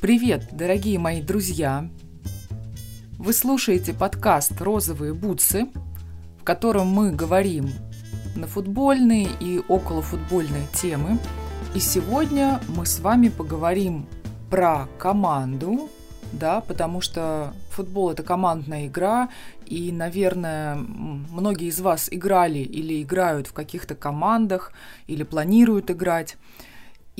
Привет, дорогие мои друзья! Вы слушаете подкаст «Розовые бутсы», в котором мы говорим на футбольные и околофутбольные темы. И сегодня мы с вами поговорим про команду, да, потому что футбол это командная игра, и, наверное, многие из вас играли или играют в каких-то командах, или планируют играть.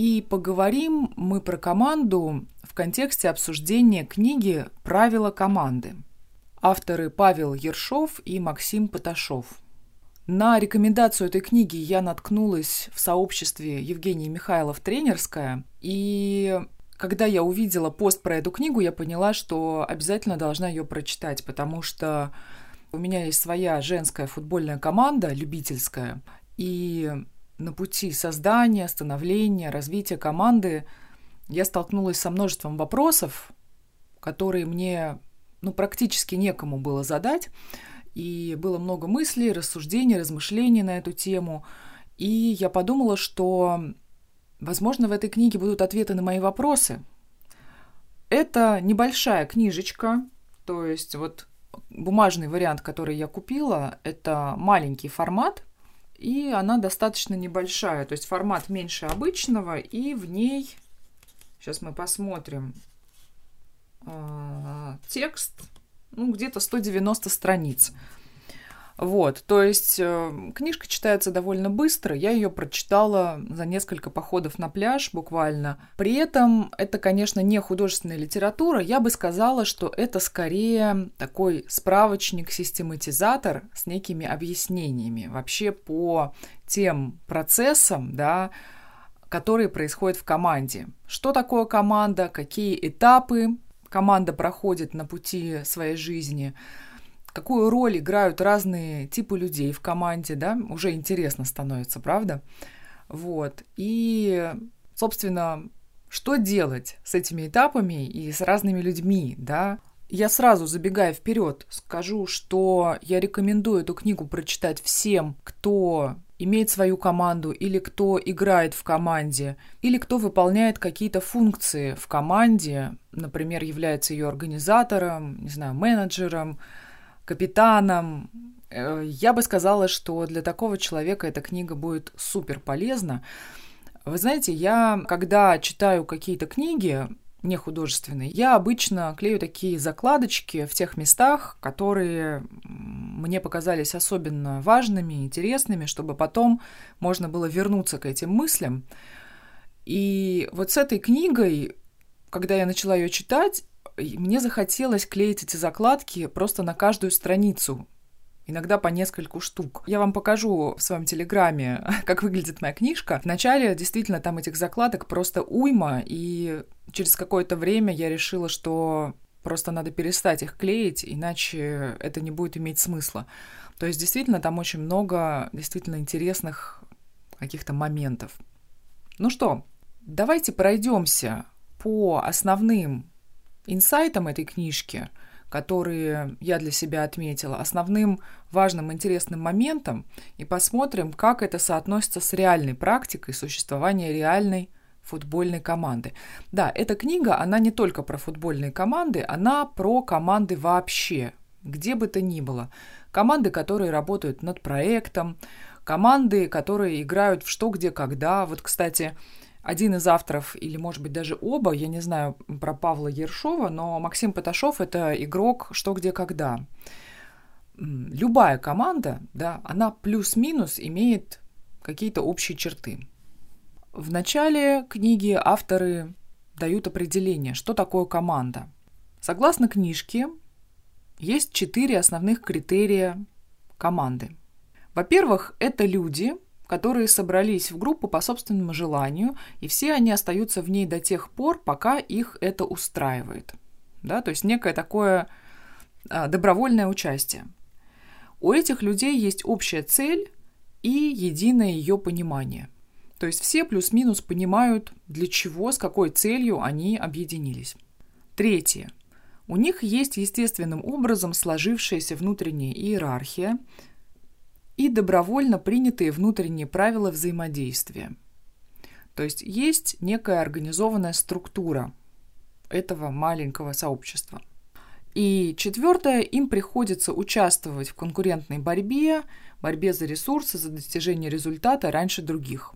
И поговорим мы про команду в контексте обсуждения книги «Правила команды». Авторы Павел Ершов и Максим Поташов. На рекомендацию этой книги я наткнулась в сообществе Евгении Михайлов «Тренерская», и когда я увидела пост про эту книгу, я поняла, что обязательно должна ее прочитать, потому что у меня есть своя женская футбольная команда, любительская, и на пути создания, становления, развития команды я столкнулась со множеством вопросов, которые мне ну, практически некому было задать. И было много мыслей, рассуждений, размышлений на эту тему. И я подумала, что Возможно, в этой книге будут ответы на мои вопросы. Это небольшая книжечка, то есть вот бумажный вариант, который я купила, это маленький формат, и она достаточно небольшая, то есть формат меньше обычного, и в ней, сейчас мы посмотрим, а, текст, ну, где-то 190 страниц. Вот, то есть э, книжка читается довольно быстро. Я ее прочитала за несколько походов на пляж буквально. При этом это, конечно, не художественная литература. Я бы сказала, что это скорее такой справочник, систематизатор с некими объяснениями вообще по тем процессам, да, которые происходят в команде. Что такое команда, какие этапы команда проходит на пути своей жизни – какую роль играют разные типы людей в команде, да, уже интересно становится, правда? Вот. И, собственно, что делать с этими этапами и с разными людьми, да? Я сразу, забегая вперед, скажу, что я рекомендую эту книгу прочитать всем, кто имеет свою команду, или кто играет в команде, или кто выполняет какие-то функции в команде, например, является ее организатором, не знаю, менеджером, капитаном. Э, я бы сказала, что для такого человека эта книга будет супер полезна. Вы знаете, я, когда читаю какие-то книги, не художественные, я обычно клею такие закладочки в тех местах, которые мне показались особенно важными, интересными, чтобы потом можно было вернуться к этим мыслям. И вот с этой книгой, когда я начала ее читать, мне захотелось клеить эти закладки просто на каждую страницу, иногда по нескольку штук. Я вам покажу в своем телеграме, как выглядит моя книжка. Вначале действительно там этих закладок просто уйма, и через какое-то время я решила, что просто надо перестать их клеить, иначе это не будет иметь смысла. То есть действительно там очень много действительно интересных каких-то моментов. Ну что, давайте пройдемся по основным инсайтом этой книжки, которые я для себя отметила, основным важным интересным моментом, и посмотрим, как это соотносится с реальной практикой существования реальной футбольной команды. Да, эта книга, она не только про футбольные команды, она про команды вообще, где бы то ни было. Команды, которые работают над проектом, команды, которые играют в что, где, когда. Вот, кстати, один из авторов, или, может быть, даже оба, я не знаю про Павла Ершова, но Максим Поташов – это игрок «Что, где, когда». Любая команда, да, она плюс-минус имеет какие-то общие черты. В начале книги авторы дают определение, что такое команда. Согласно книжке, есть четыре основных критерия команды. Во-первых, это люди – которые собрались в группу по собственному желанию, и все они остаются в ней до тех пор, пока их это устраивает. Да, то есть некое такое а, добровольное участие. У этих людей есть общая цель и единое ее понимание. То есть все плюс-минус понимают, для чего, с какой целью они объединились. Третье. У них есть естественным образом сложившаяся внутренняя иерархия, и добровольно принятые внутренние правила взаимодействия. То есть есть некая организованная структура этого маленького сообщества. И четвертое, им приходится участвовать в конкурентной борьбе, борьбе за ресурсы, за достижение результата раньше других.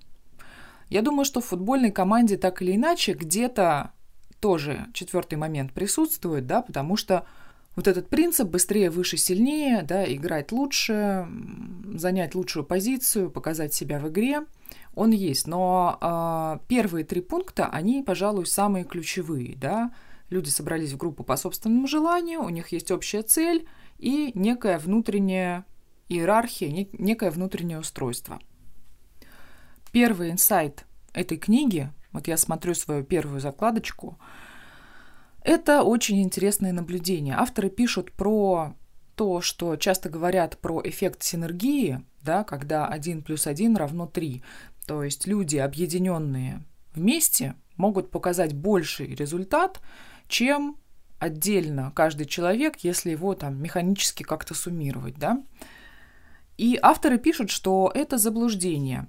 Я думаю, что в футбольной команде так или иначе где-то тоже четвертый момент присутствует, да, потому что вот этот принцип быстрее, выше, сильнее, да, играть лучше, занять лучшую позицию, показать себя в игре, он есть. Но э, первые три пункта, они, пожалуй, самые ключевые, да. Люди собрались в группу по собственному желанию, у них есть общая цель и некая внутренняя иерархия, некое внутреннее устройство. Первый инсайт этой книги, вот я смотрю свою первую закладочку, это очень интересное наблюдение. Авторы пишут про то, что часто говорят про эффект синергии, да, когда 1 плюс 1 равно 3. То есть люди, объединенные вместе, могут показать больший результат, чем отдельно каждый человек, если его там механически как-то суммировать, да. И авторы пишут, что это заблуждение.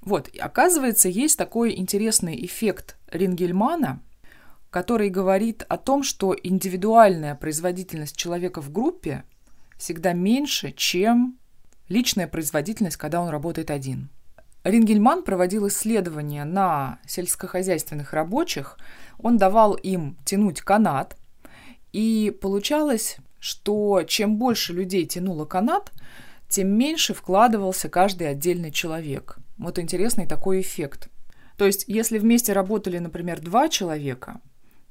Вот, оказывается, есть такой интересный эффект Рингельмана, который говорит о том, что индивидуальная производительность человека в группе всегда меньше, чем личная производительность, когда он работает один. Рингельман проводил исследования на сельскохозяйственных рабочих, он давал им тянуть канат, и получалось, что чем больше людей тянуло канат, тем меньше вкладывался каждый отдельный человек. Вот интересный такой эффект. То есть, если вместе работали, например, два человека,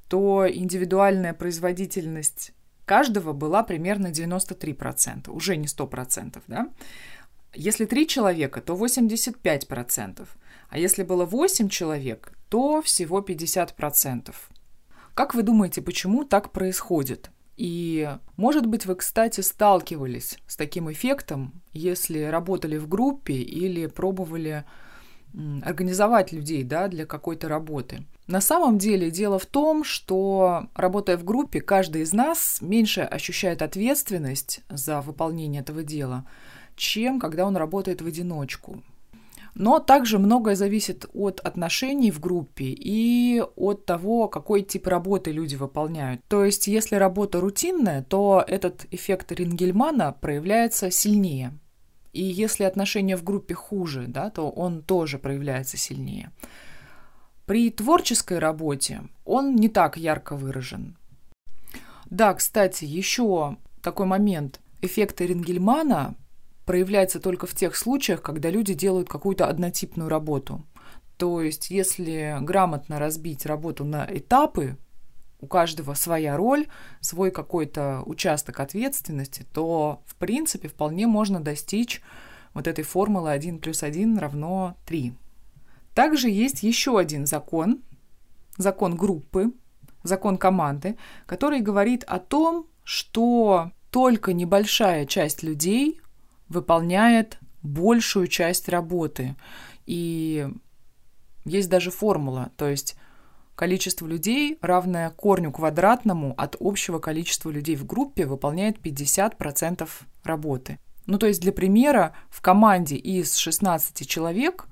то индивидуальная производительность каждого была примерно 93%, уже не 100%, да? Если три человека, то 85%, а если было 8 человек, то всего 50%. Как вы думаете, почему так происходит? И, может быть, вы, кстати, сталкивались с таким эффектом, если работали в группе или пробовали организовать людей да, для какой-то работы. На самом деле дело в том, что работая в группе, каждый из нас меньше ощущает ответственность за выполнение этого дела, чем когда он работает в одиночку. Но также многое зависит от отношений в группе и от того, какой тип работы люди выполняют. То есть, если работа рутинная, то этот эффект Рингельмана проявляется сильнее. И если отношения в группе хуже, да, то он тоже проявляется сильнее. При творческой работе он не так ярко выражен. Да, кстати, еще такой момент. Эффект Эрингельмана проявляется только в тех случаях, когда люди делают какую-то однотипную работу. То есть, если грамотно разбить работу на этапы, у каждого своя роль, свой какой-то участок ответственности, то, в принципе, вполне можно достичь вот этой формулы 1 плюс 1 равно 3. Также есть еще один закон, закон группы, закон команды, который говорит о том, что только небольшая часть людей выполняет большую часть работы. И есть даже формула, то есть Количество людей, равное корню квадратному от общего количества людей в группе, выполняет 50% работы. Ну, то есть, для примера, в команде из 16 человек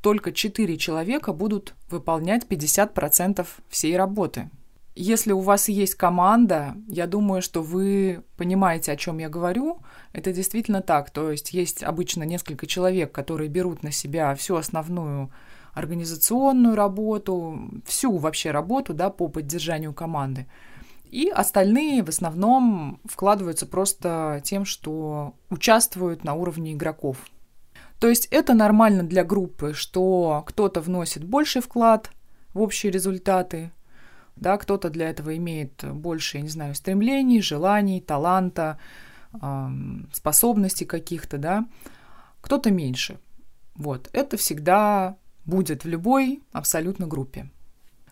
только 4 человека будут выполнять 50% всей работы. Если у вас есть команда, я думаю, что вы понимаете, о чем я говорю. Это действительно так. То есть есть обычно несколько человек, которые берут на себя всю основную организационную работу, всю вообще работу да, по поддержанию команды. И остальные в основном вкладываются просто тем, что участвуют на уровне игроков. То есть это нормально для группы, что кто-то вносит больший вклад в общие результаты, да, кто-то для этого имеет больше, я не знаю, стремлений, желаний, таланта, способностей каких-то, да, кто-то меньше. Вот, это всегда будет в любой абсолютно группе.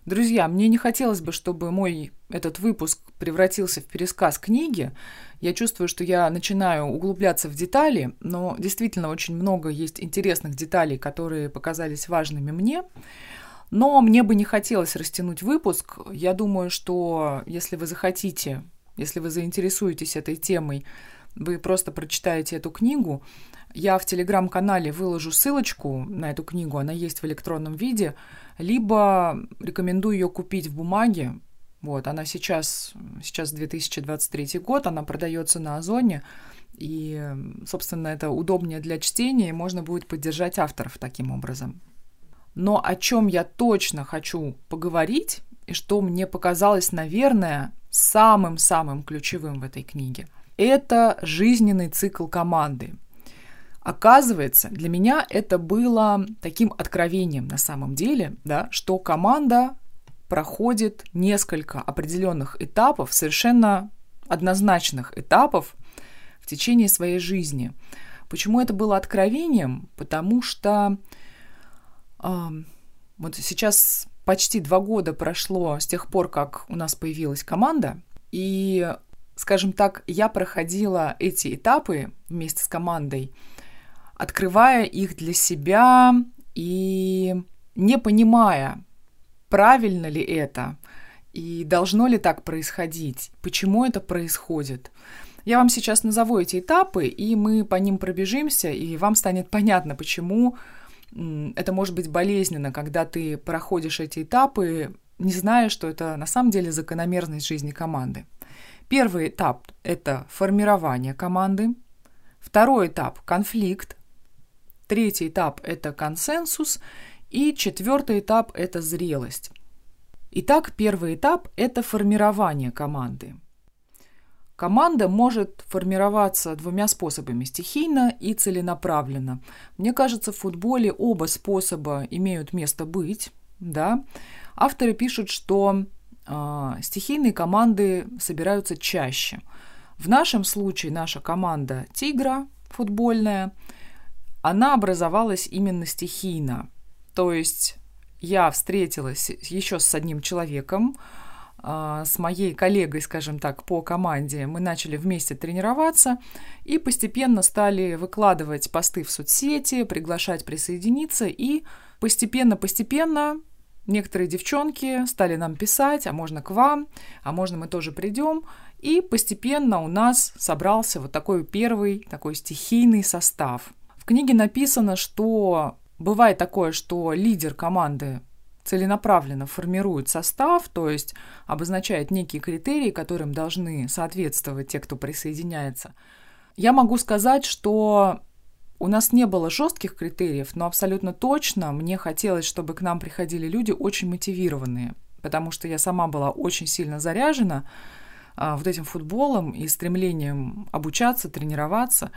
Друзья, мне не хотелось бы, чтобы мой этот выпуск превратился в пересказ книги. Я чувствую, что я начинаю углубляться в детали, но действительно очень много есть интересных деталей, которые показались важными мне. Но мне бы не хотелось растянуть выпуск. Я думаю, что если вы захотите, если вы заинтересуетесь этой темой, вы просто прочитаете эту книгу. Я в телеграм-канале выложу ссылочку на эту книгу, она есть в электронном виде, либо рекомендую ее купить в бумаге. Вот, она сейчас, сейчас 2023 год, она продается на Озоне, и, собственно, это удобнее для чтения, и можно будет поддержать авторов таким образом. Но о чем я точно хочу поговорить, и что мне показалось, наверное, самым-самым ключевым в этой книге, это жизненный цикл команды. Оказывается, для меня это было таким откровением на самом деле, да, что команда проходит несколько определенных этапов, совершенно однозначных этапов в течение своей жизни. Почему это было откровением? Потому что э, вот сейчас почти два года прошло с тех пор, как у нас появилась команда, и, скажем так, я проходила эти этапы вместе с командой, открывая их для себя и не понимая, правильно ли это и должно ли так происходить, почему это происходит. Я вам сейчас назову эти этапы, и мы по ним пробежимся, и вам станет понятно, почему это может быть болезненно, когда ты проходишь эти этапы, не зная, что это на самом деле закономерность жизни команды. Первый этап – это формирование команды. Второй этап – конфликт. Третий этап – это консенсус. И четвертый этап – это зрелость. Итак, первый этап – это формирование команды. Команда может формироваться двумя способами – стихийно и целенаправленно. Мне кажется, в футболе оба способа имеют место быть. Да? Авторы пишут, что э, стихийные команды собираются чаще. В нашем случае наша команда «Тигра» футбольная, она образовалась именно стихийно. То есть я встретилась еще с одним человеком, а, с моей коллегой, скажем так, по команде. Мы начали вместе тренироваться и постепенно стали выкладывать посты в соцсети, приглашать присоединиться и постепенно-постепенно некоторые девчонки стали нам писать, а можно к вам, а можно мы тоже придем. И постепенно у нас собрался вот такой первый, такой стихийный состав. Книге написано, что бывает такое, что лидер команды целенаправленно формирует состав, то есть обозначает некие критерии, которым должны соответствовать те, кто присоединяется. Я могу сказать, что у нас не было жестких критериев, но абсолютно точно мне хотелось, чтобы к нам приходили люди очень мотивированные, потому что я сама была очень сильно заряжена а, вот этим футболом и стремлением обучаться, тренироваться.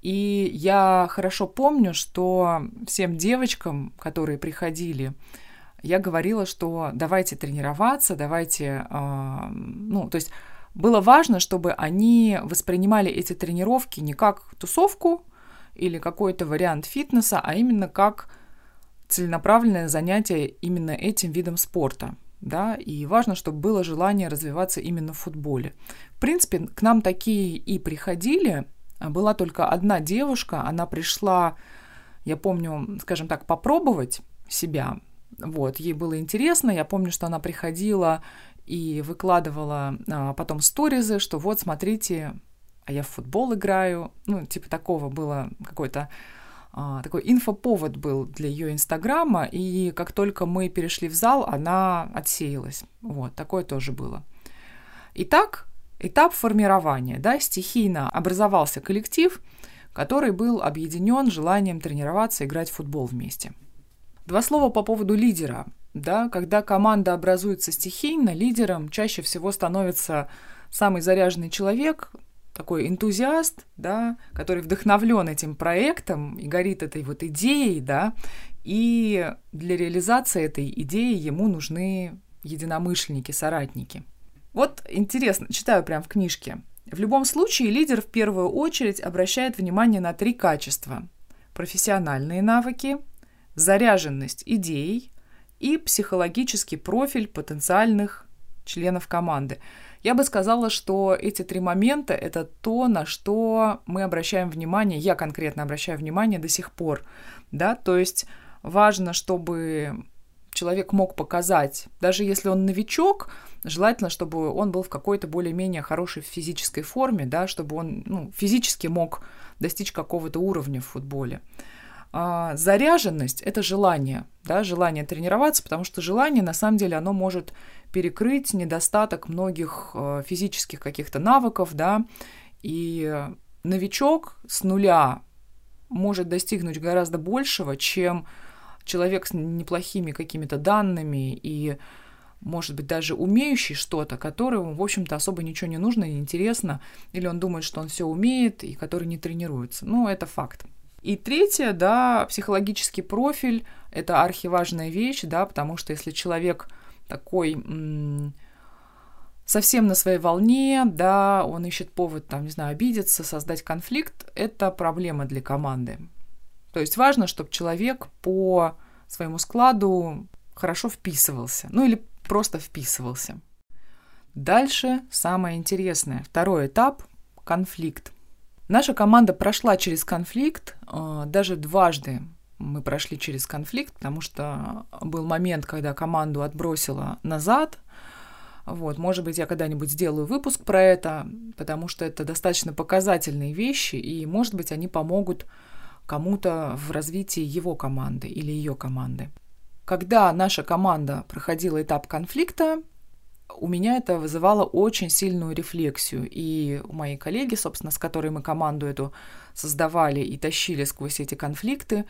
И я хорошо помню, что всем девочкам, которые приходили, я говорила, что давайте тренироваться, давайте, э, ну, то есть было важно, чтобы они воспринимали эти тренировки не как тусовку, или какой-то вариант фитнеса, а именно как целенаправленное занятие именно этим видом спорта. Да, и важно, чтобы было желание развиваться именно в футболе. В принципе, к нам такие и приходили. Была только одна девушка, она пришла, я помню, скажем так, попробовать себя. Вот, ей было интересно. Я помню, что она приходила и выкладывала а, потом сторизы, что вот, смотрите, а я в футбол играю. Ну, типа такого было какой-то а, такой инфоповод был для ее инстаграма, и как только мы перешли в зал, она отсеялась. Вот, такое тоже было. Итак, этап формирования, да, стихийно образовался коллектив, который был объединен желанием тренироваться, играть в футбол вместе. Два слова по поводу лидера. Да, когда команда образуется стихийно, лидером чаще всего становится самый заряженный человек, такой энтузиаст, да, который вдохновлен этим проектом и горит этой вот идеей, да, и для реализации этой идеи ему нужны единомышленники, соратники. Вот интересно, читаю прям в книжке. В любом случае лидер в первую очередь обращает внимание на три качества. Профессиональные навыки, заряженность идеей и психологический профиль потенциальных членов команды – я бы сказала, что эти три момента — это то, на что мы обращаем внимание, я конкретно обращаю внимание до сих пор, да, то есть важно, чтобы человек мог показать, даже если он новичок, желательно, чтобы он был в какой-то более-менее хорошей физической форме, да, чтобы он ну, физически мог достичь какого-то уровня в футболе. А заряженность – это желание, да, желание тренироваться, потому что желание, на самом деле, оно может перекрыть недостаток многих э, физических каких-то навыков, да, и новичок с нуля может достигнуть гораздо большего, чем человек с неплохими какими-то данными и, может быть, даже умеющий что-то, которому, в общем-то, особо ничего не нужно, не интересно, или он думает, что он все умеет, и который не тренируется. Ну, это факт. И третье, да, психологический профиль – это архиважная вещь, да, потому что если человек такой м- совсем на своей волне, да, он ищет повод, там, не знаю, обидеться, создать конфликт, это проблема для команды. То есть важно, чтобы человек по своему складу хорошо вписывался, ну или просто вписывался. Дальше самое интересное. Второй этап – конфликт. Наша команда прошла через конфликт, э, даже дважды мы прошли через конфликт, потому что был момент, когда команду отбросила назад. Вот, может быть, я когда-нибудь сделаю выпуск про это, потому что это достаточно показательные вещи, и, может быть, они помогут кому-то в развитии его команды или ее команды. Когда наша команда проходила этап конфликта, у меня это вызывало очень сильную рефлексию. И у моей коллеги, собственно, с которой мы команду эту создавали и тащили сквозь эти конфликты,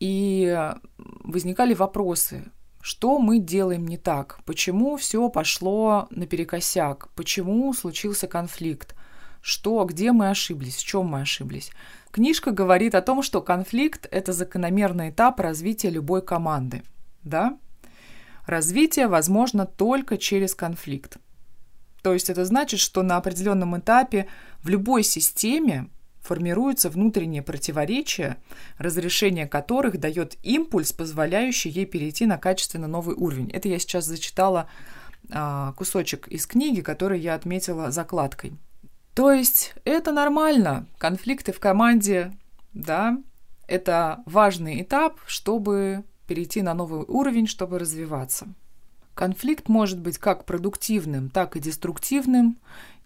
и возникали вопросы, что мы делаем не так, почему все пошло наперекосяк, почему случился конфликт, что, где мы ошиблись, в чем мы ошиблись. Книжка говорит о том, что конфликт – это закономерный этап развития любой команды, да, Развитие возможно только через конфликт. То есть это значит, что на определенном этапе в любой системе формируются внутренние противоречия, разрешение которых дает импульс, позволяющий ей перейти на качественно новый уровень. Это я сейчас зачитала а, кусочек из книги, который я отметила закладкой. То есть это нормально, конфликты в команде, да, это важный этап, чтобы перейти на новый уровень, чтобы развиваться. Конфликт может быть как продуктивным, так и деструктивным,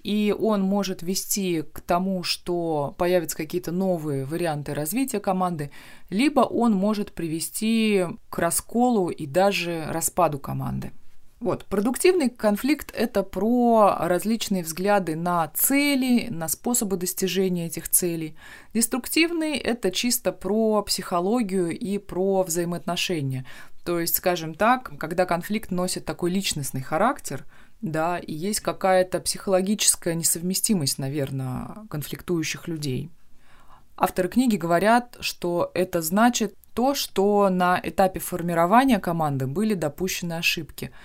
и он может вести к тому, что появятся какие-то новые варианты развития команды, либо он может привести к расколу и даже распаду команды. Вот, продуктивный конфликт – это про различные взгляды на цели, на способы достижения этих целей. Деструктивный – это чисто про психологию и про взаимоотношения. То есть, скажем так, когда конфликт носит такой личностный характер, да, и есть какая-то психологическая несовместимость, наверное, конфликтующих людей. Авторы книги говорят, что это значит то, что на этапе формирования команды были допущены ошибки –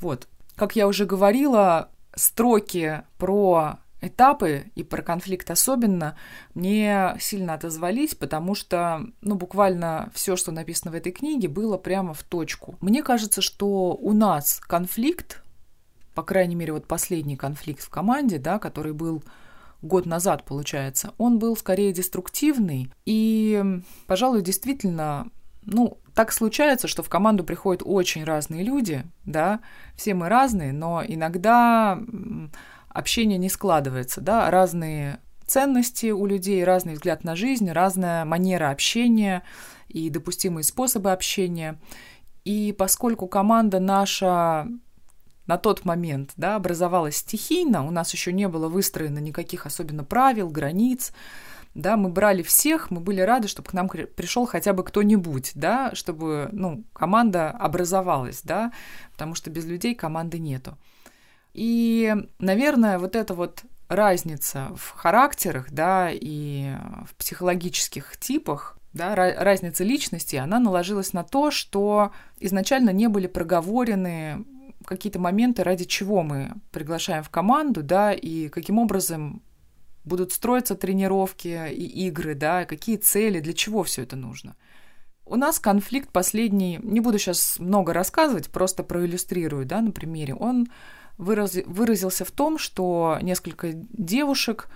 вот. Как я уже говорила, строки про этапы и про конфликт особенно мне сильно отозвались, потому что, ну, буквально все, что написано в этой книге, было прямо в точку. Мне кажется, что у нас конфликт, по крайней мере, вот последний конфликт в команде, да, который был год назад, получается, он был скорее деструктивный и, пожалуй, действительно ну, так случается, что в команду приходят очень разные люди, да, все мы разные, но иногда общение не складывается, да, разные ценности у людей, разный взгляд на жизнь, разная манера общения и допустимые способы общения. И поскольку команда наша на тот момент да, образовалась стихийно, у нас еще не было выстроено никаких особенно правил, границ, да, мы брали всех, мы были рады, чтобы к нам пришел хотя бы кто-нибудь, да, чтобы, ну, команда образовалась, да, потому что без людей команды нету. И, наверное, вот эта вот разница в характерах, да, и в психологических типах, да, разница личности, она наложилась на то, что изначально не были проговорены какие-то моменты, ради чего мы приглашаем в команду, да, и каким образом будут строиться тренировки и игры, да, какие цели, для чего все это нужно. У нас конфликт последний, не буду сейчас много рассказывать, просто проиллюстрирую, да, на примере. Он выраз, выразился в том, что несколько девушек,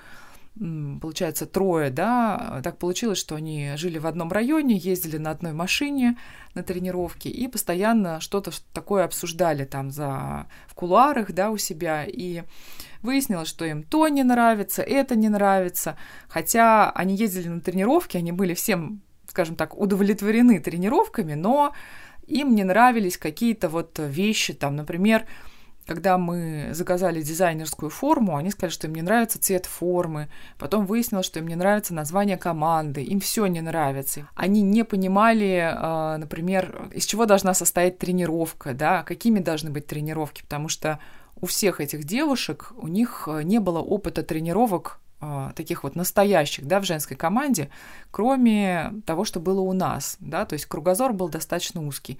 получается, трое, да, так получилось, что они жили в одном районе, ездили на одной машине на тренировки и постоянно что-то такое обсуждали там за, в кулуарах, да, у себя, и Выяснилось, что им то не нравится, это не нравится. Хотя они ездили на тренировки, они были всем скажем так, удовлетворены тренировками, но им не нравились какие-то вот вещи, там, например, когда мы заказали дизайнерскую форму, они сказали, что им не нравится цвет формы. Потом выяснилось, что им не нравится название команды. Им все не нравится. Они не понимали, а, например, из чего должна состоять тренировка, да, какими должны быть тренировки, потому что у всех этих девушек у них не было опыта тренировок а, таких вот настоящих, да, в женской команде, кроме того, что было у нас, да, то есть кругозор был достаточно узкий.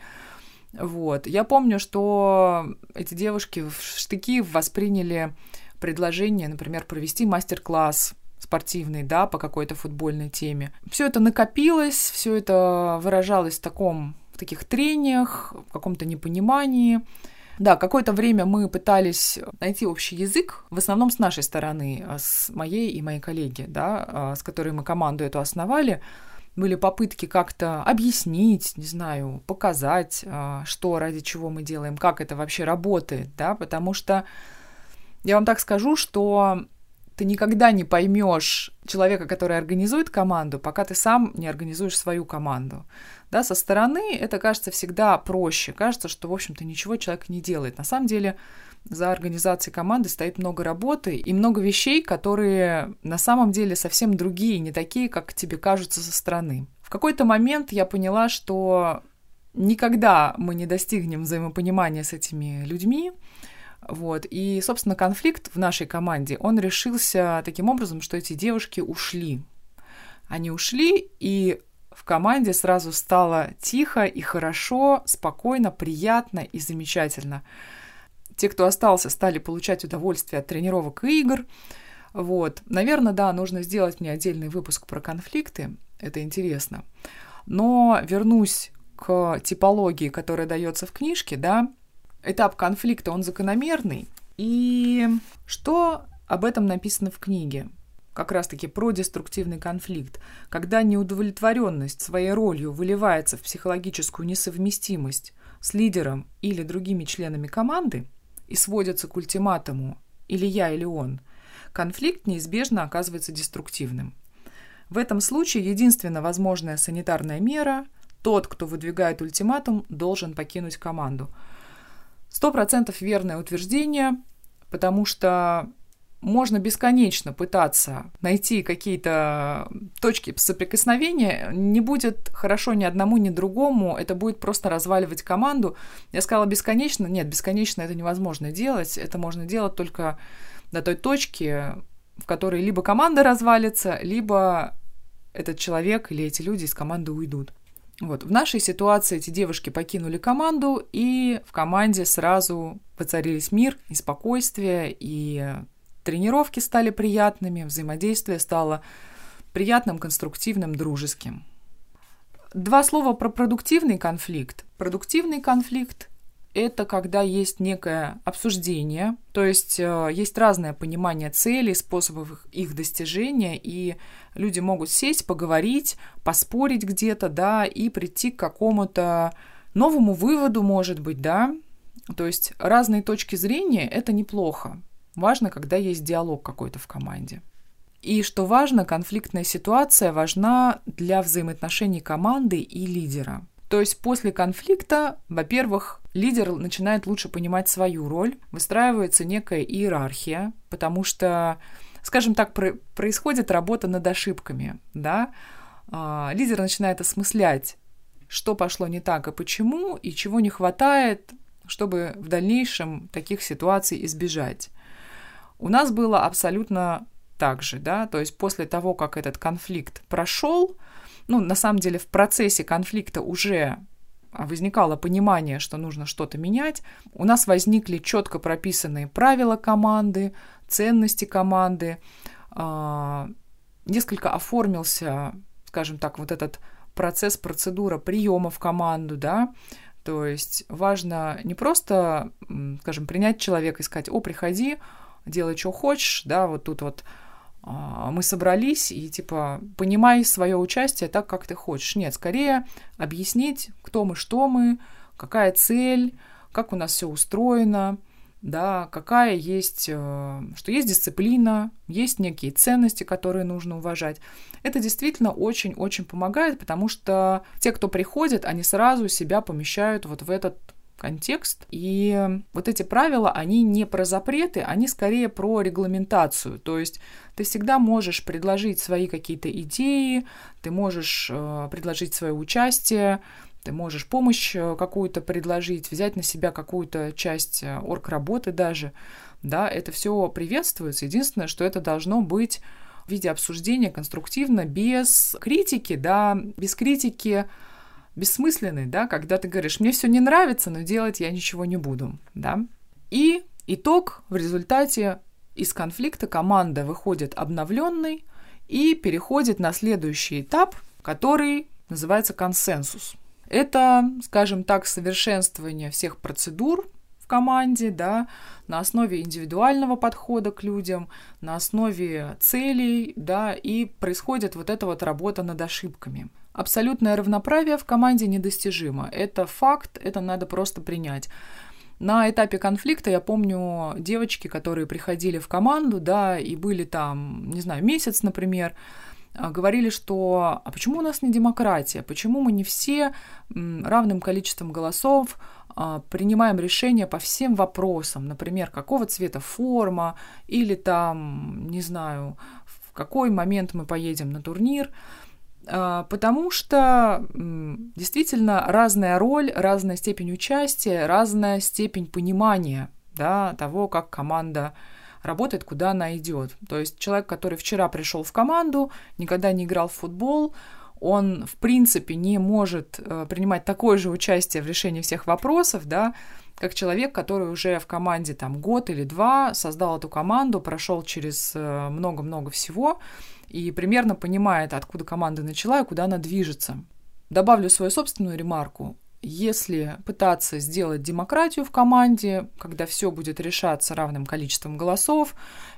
Вот. Я помню, что эти девушки в штыки восприняли предложение, например, провести мастер-класс спортивный, да, по какой-то футбольной теме. Все это накопилось, все это выражалось в таком, в таких трениях, в каком-то непонимании. Да, какое-то время мы пытались найти общий язык, в основном с нашей стороны, а с моей и моей коллеги, да, а, с которой мы команду эту основали были попытки как-то объяснить, не знаю, показать, а, что ради чего мы делаем, как это вообще работает, да, потому что я вам так скажу, что ты никогда не поймешь человека, который организует команду, пока ты сам не организуешь свою команду. Да, со стороны это кажется всегда проще. Кажется, что, в общем-то, ничего человек не делает. На самом деле, за организацией команды стоит много работы и много вещей, которые на самом деле совсем другие, не такие, как тебе кажутся со стороны. В какой-то момент я поняла, что никогда мы не достигнем взаимопонимания с этими людьми, вот. И, собственно, конфликт в нашей команде, он решился таким образом, что эти девушки ушли. Они ушли, и в команде сразу стало тихо и хорошо, спокойно, приятно и замечательно. Те, кто остался, стали получать удовольствие от тренировок и игр. Вот. Наверное, да, нужно сделать мне отдельный выпуск про конфликты. Это интересно. Но вернусь к типологии, которая дается в книжке, да, этап конфликта, он закономерный. И что об этом написано в книге? Как раз-таки про деструктивный конфликт. Когда неудовлетворенность своей ролью выливается в психологическую несовместимость с лидером или другими членами команды, и сводятся к ультиматуму «или я, или он», конфликт неизбежно оказывается деструктивным. В этом случае единственная возможная санитарная мера – тот, кто выдвигает ультиматум, должен покинуть команду. Сто процентов верное утверждение, потому что можно бесконечно пытаться найти какие-то точки соприкосновения, не будет хорошо ни одному, ни другому, это будет просто разваливать команду. Я сказала бесконечно, нет, бесконечно это невозможно делать, это можно делать только до той точки, в которой либо команда развалится, либо этот человек или эти люди из команды уйдут. Вот. В нашей ситуации эти девушки покинули команду, и в команде сразу воцарились мир и спокойствие, и Тренировки стали приятными, взаимодействие стало приятным, конструктивным, дружеским. Два слова про продуктивный конфликт. Продуктивный конфликт – это когда есть некое обсуждение, то есть э, есть разное понимание целей, способов их достижения, и люди могут сесть, поговорить, поспорить где-то, да, и прийти к какому-то новому выводу, может быть, да. То есть разные точки зрения – это неплохо. Важно, когда есть диалог какой-то в команде. И что важно, конфликтная ситуация важна для взаимоотношений команды и лидера. То есть после конфликта, во-первых, лидер начинает лучше понимать свою роль, выстраивается некая иерархия, потому что, скажем так, про- происходит работа над ошибками, да. А, лидер начинает осмыслять, что пошло не так и почему, и чего не хватает, чтобы в дальнейшем таких ситуаций избежать. У нас было абсолютно так же, да, то есть после того, как этот конфликт прошел, ну, на самом деле в процессе конфликта уже возникало понимание, что нужно что-то менять, у нас возникли четко прописанные правила команды, ценности команды, а, несколько оформился, скажем так, вот этот процесс, процедура приема в команду, да, то есть важно не просто, скажем, принять человека и сказать, о, приходи, делай, что хочешь, да, вот тут вот а, мы собрались и, типа, понимай свое участие так, как ты хочешь. Нет, скорее объяснить, кто мы, что мы, какая цель, как у нас все устроено, да, какая есть, э, что есть дисциплина, есть некие ценности, которые нужно уважать. Это действительно очень-очень помогает, потому что те, кто приходит, они сразу себя помещают вот в этот контекст. И вот эти правила, они не про запреты, они скорее про регламентацию. То есть ты всегда можешь предложить свои какие-то идеи, ты можешь э, предложить свое участие, ты можешь помощь э, какую-то предложить, взять на себя какую-то часть э, орг-работы даже. Да, это все приветствуется. Единственное, что это должно быть в виде обсуждения конструктивно, без критики, да, без критики бессмысленный, да, когда ты говоришь, мне все не нравится, но делать я ничего не буду, да. И итог в результате из конфликта команда выходит обновленной и переходит на следующий этап, который называется консенсус. Это, скажем так, совершенствование всех процедур в команде, да, на основе индивидуального подхода к людям, на основе целей, да, и происходит вот эта вот работа над ошибками. Абсолютное равноправие в команде недостижимо. Это факт, это надо просто принять. На этапе конфликта я помню девочки, которые приходили в команду, да, и были там, не знаю, месяц, например, а, говорили, что а почему у нас не демократия, почему мы не все равным количеством голосов а, принимаем решения по всем вопросам, например, какого цвета форма или там, не знаю, в какой момент мы поедем на турнир. А, потому что действительно разная роль, разная степень участия, разная степень понимания да, того, как команда работает, куда она идет. То есть человек, который вчера пришел в команду, никогда не играл в футбол, он, в принципе, не может э, принимать такое же участие в решении всех вопросов, да, как человек, который уже в команде там год или два создал эту команду, прошел через э, много-много всего, и примерно понимает, откуда команда начала и куда она движется. Добавлю свою собственную ремарку. Если пытаться сделать демократию в команде, когда все будет решаться равным количеством голосов,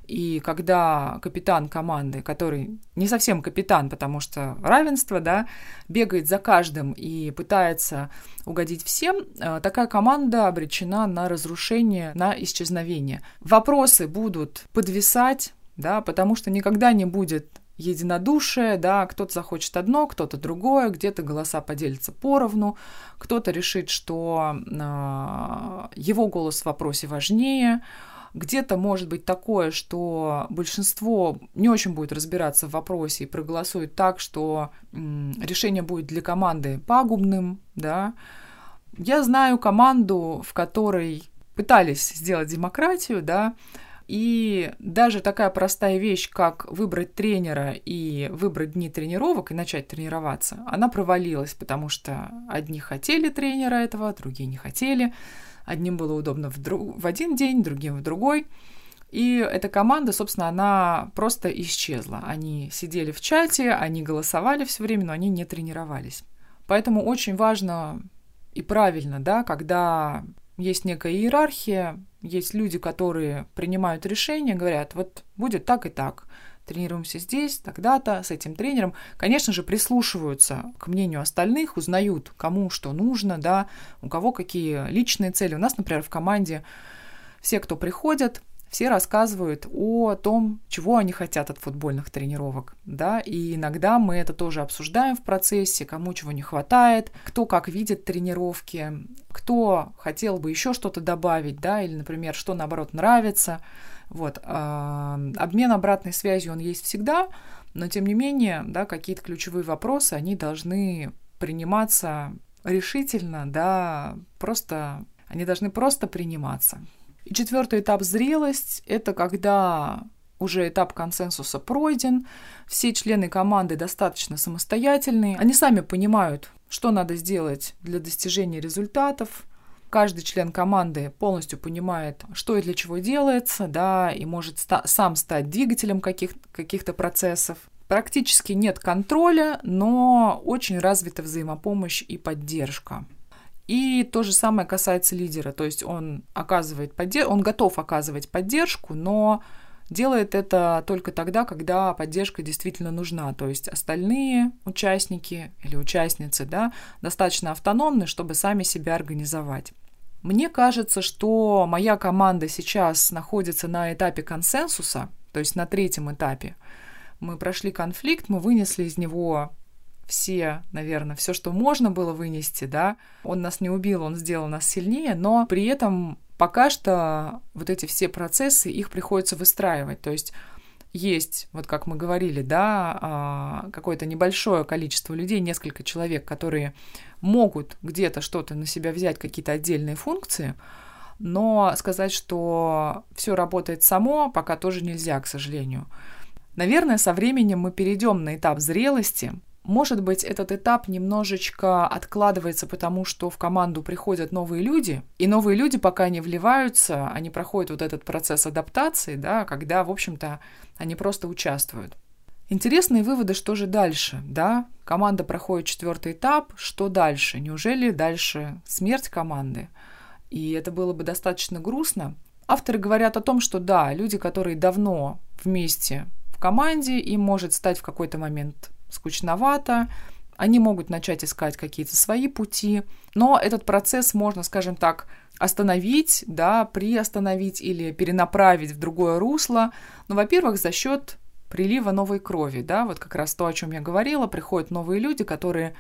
и когда капитан команды, который не совсем капитан, потому что равенство, да, бегает за каждым и пытается угодить всем, э, такая команда обречена на разрушение, на исчезновение. Вопросы будут подвисать, да, потому что никогда не будет единодушие, да, кто-то захочет одно, кто-то другое, где-то голоса поделятся поровну, кто-то решит, что э, его голос в вопросе важнее, где-то может быть такое, что большинство не очень будет разбираться в вопросе и проголосует так, что э, решение будет для команды пагубным, да. Я знаю команду, в которой пытались сделать демократию, да, и даже такая простая вещь, как выбрать тренера и выбрать дни тренировок и начать тренироваться, она провалилась, потому что одни хотели тренера этого, другие не хотели. Одним было удобно в, друг... в один день, другим в другой. И эта команда, собственно, она просто исчезла. Они сидели в чате, они голосовали все время, но они не тренировались. Поэтому очень важно и правильно, да, когда есть некая иерархия, есть люди, которые принимают решения, говорят, вот будет так и так, тренируемся здесь, тогда-то, с этим тренером. Конечно же, прислушиваются к мнению остальных, узнают, кому что нужно, да, у кого какие личные цели. У нас, например, в команде все, кто приходят, все рассказывают о том, чего они хотят от футбольных тренировок, да, и иногда мы это тоже обсуждаем в процессе, кому чего не хватает, кто как видит тренировки, кто хотел бы еще что-то добавить, да, или, например, что наоборот нравится, вот, а, обмен обратной связью, он есть всегда, но тем не менее, да, какие-то ключевые вопросы, они должны приниматься решительно, да, просто, они должны просто приниматься. И четвертый этап зрелость – это когда уже этап консенсуса пройден, все члены команды достаточно самостоятельные, они сами понимают, что надо сделать для достижения результатов, каждый член команды полностью понимает, что и для чего делается, да, и может ста- сам стать двигателем каких- каких-то процессов. Практически нет контроля, но очень развита взаимопомощь и поддержка. И то же самое касается лидера, то есть он оказывает поддержку, он готов оказывать поддержку, но делает это только тогда, когда поддержка действительно нужна. То есть остальные участники или участницы да, достаточно автономны, чтобы сами себя организовать. Мне кажется, что моя команда сейчас находится на этапе консенсуса, то есть на третьем этапе. Мы прошли конфликт, мы вынесли из него все, наверное, все, что можно было вынести, да. Он нас не убил, он сделал нас сильнее, но при этом пока что вот эти все процессы, их приходится выстраивать. То есть есть, вот как мы говорили, да, а, какое-то небольшое количество людей, несколько человек, которые могут где-то что-то на себя взять, какие-то отдельные функции, но сказать, что все работает само, пока тоже нельзя, к сожалению. Наверное, со временем мы перейдем на этап зрелости, может быть, этот этап немножечко откладывается, потому что в команду приходят новые люди, и новые люди, пока не вливаются, они проходят вот этот процесс адаптации, да, когда, в общем-то, они просто участвуют. Интересные выводы, что же дальше, да? Команда проходит четвертый этап, что дальше? Неужели дальше смерть команды? И это было бы достаточно грустно. Авторы говорят о том, что да, люди, которые давно вместе в команде, им может стать в какой-то момент скучновато, они могут начать искать какие-то свои пути, но этот процесс можно, скажем так, остановить, да, приостановить или перенаправить в другое русло. Ну, во-первых, за счет прилива новой крови, да, вот как раз то, о чем я говорила, приходят новые люди, которые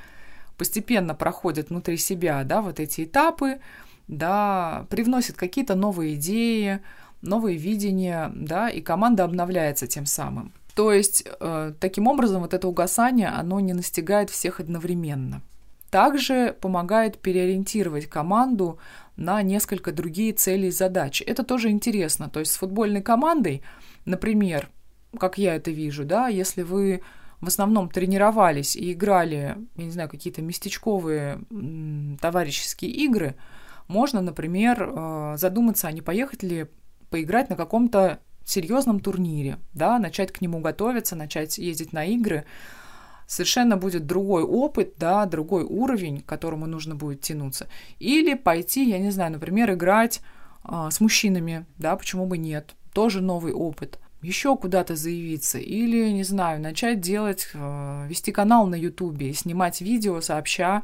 постепенно проходят внутри себя, да, вот эти этапы, да, привносят какие-то новые идеи, новые видения, да, и команда обновляется тем самым. То есть, э, таким образом, вот это угасание, оно не настигает всех одновременно. Также помогает переориентировать команду на несколько другие цели и задачи. Это тоже интересно. То есть с футбольной командой, например, как я это вижу, да, если вы в основном тренировались и играли, я не знаю, какие-то местечковые товарищеские игры, можно, например, э, задуматься, а не поехать ли поиграть на каком-то серьезном турнире, да, начать к нему готовиться, начать ездить на игры, совершенно будет другой опыт, да, другой уровень, к которому нужно будет тянуться. Или пойти, я не знаю, например, играть а, с мужчинами, да, почему бы нет, тоже новый опыт. Еще куда-то заявиться или, не знаю, начать делать, э, вести канал на Ютубе и снимать видео сообща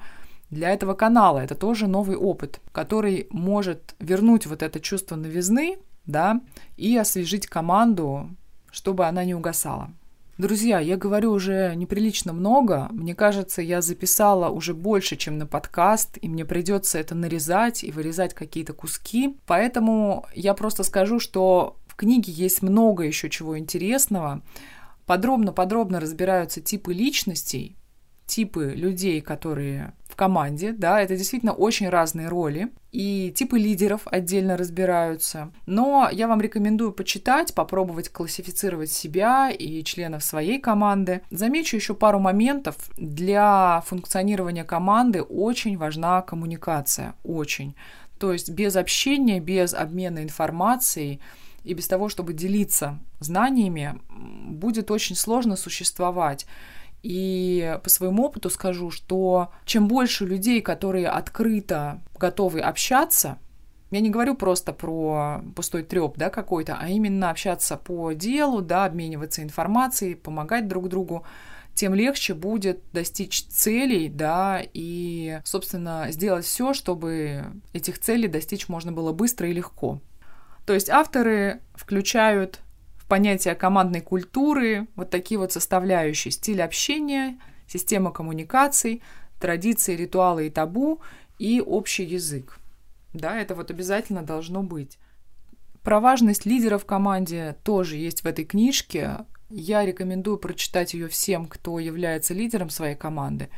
для этого канала. Это тоже новый опыт, который может вернуть вот это чувство новизны, да, и освежить команду, чтобы она не угасала. Друзья, я говорю уже неприлично много. Мне кажется, я записала уже больше, чем на подкаст, и мне придется это нарезать и вырезать какие-то куски. Поэтому я просто скажу, что в книге есть много еще чего интересного. Подробно-подробно разбираются типы личностей, типы людей, которые в команде, да, это действительно очень разные роли, и типы лидеров отдельно разбираются. Но я вам рекомендую почитать, попробовать классифицировать себя и членов своей команды. Замечу еще пару моментов. Для функционирования команды очень важна коммуникация, очень. То есть без общения, без обмена информацией и без того, чтобы делиться знаниями, будет очень сложно существовать. И по своему опыту скажу, что чем больше людей, которые открыто готовы общаться, я не говорю просто про пустой треп, да, какой-то, а именно общаться по делу, да, обмениваться информацией, помогать друг другу, тем легче будет достичь целей, да, и, собственно, сделать все, чтобы этих целей достичь можно было быстро и легко. То есть авторы включают понятие командной культуры, вот такие вот составляющие, стиль общения, система коммуникаций, традиции, ритуалы и табу и общий язык. Да, это вот обязательно должно быть. Про важность лидера в команде тоже есть в этой книжке. Я рекомендую прочитать ее всем, кто является лидером своей команды,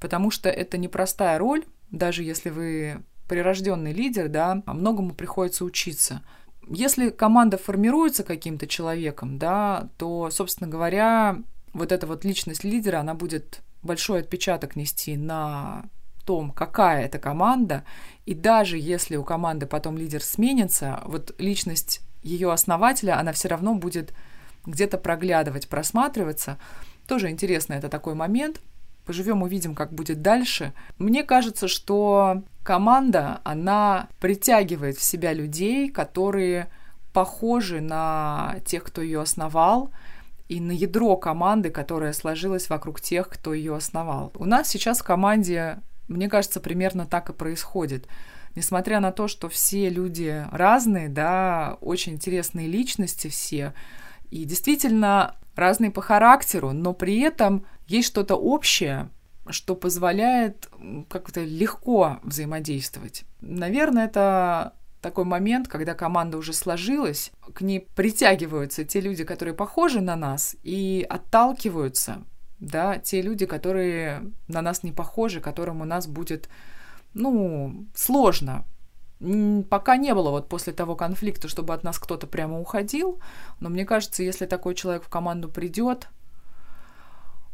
потому что это непростая роль, даже если вы прирожденный лидер, да, многому приходится учиться – если команда формируется каким-то человеком, да, то, собственно говоря, вот эта вот личность лидера, она будет большой отпечаток нести на том, какая это команда, и даже если у команды потом лидер сменится, вот личность ее основателя, она все равно будет где-то проглядывать, просматриваться. Тоже интересно, это такой момент – Поживем, увидим, как будет дальше. Мне кажется, что команда, она притягивает в себя людей, которые похожи на тех, кто ее основал, и на ядро команды, которая сложилась вокруг тех, кто ее основал. У нас сейчас в команде, мне кажется, примерно так и происходит. несмотря на то, что все люди разные, да, очень интересные личности все, и действительно разные по характеру, но при этом есть что-то общее, что позволяет как-то легко взаимодействовать. Наверное, это такой момент, когда команда уже сложилась, к ней притягиваются те люди, которые похожи на нас, и отталкиваются, да, те люди, которые на нас не похожи, которым у нас будет, ну, сложно. Пока не было вот после того конфликта, чтобы от нас кто-то прямо уходил, но мне кажется, если такой человек в команду придет,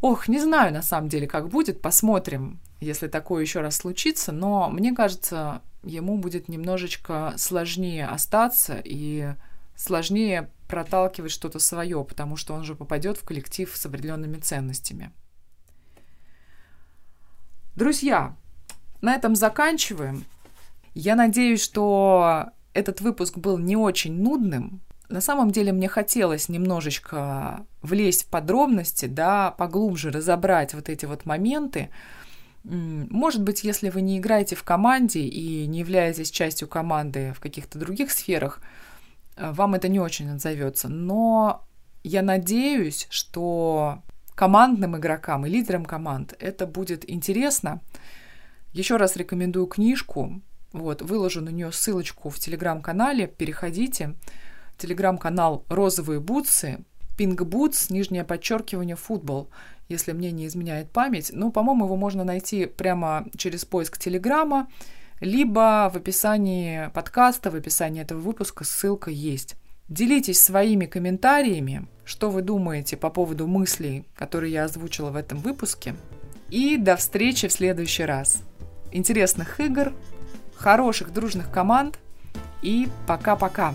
Ох, не знаю на самом деле, как будет, посмотрим, если такое еще раз случится, но мне кажется, ему будет немножечко сложнее остаться и сложнее проталкивать что-то свое, потому что он же попадет в коллектив с определенными ценностями. Друзья, на этом заканчиваем. Я надеюсь, что этот выпуск был не очень нудным. На самом деле мне хотелось немножечко влезть в подробности, да, поглубже разобрать вот эти вот моменты, может быть, если вы не играете в команде и не являетесь частью команды в каких-то других сферах, э, вам это не очень отзовется. Но я надеюсь, что командным игрокам и лидерам команд это будет интересно. Еще раз рекомендую книжку. Вот, выложу на нее ссылочку в телеграм-канале. Переходите. Телеграм-канал «Розовые бутсы», «Пинг Бутс», нижнее подчеркивание «Футбол» если мне не изменяет память. Ну, по-моему, его можно найти прямо через поиск Телеграма, либо в описании подкаста, в описании этого выпуска ссылка есть. Делитесь своими комментариями, что вы думаете по поводу мыслей, которые я озвучила в этом выпуске. И до встречи в следующий раз. Интересных игр, хороших дружных команд и пока-пока.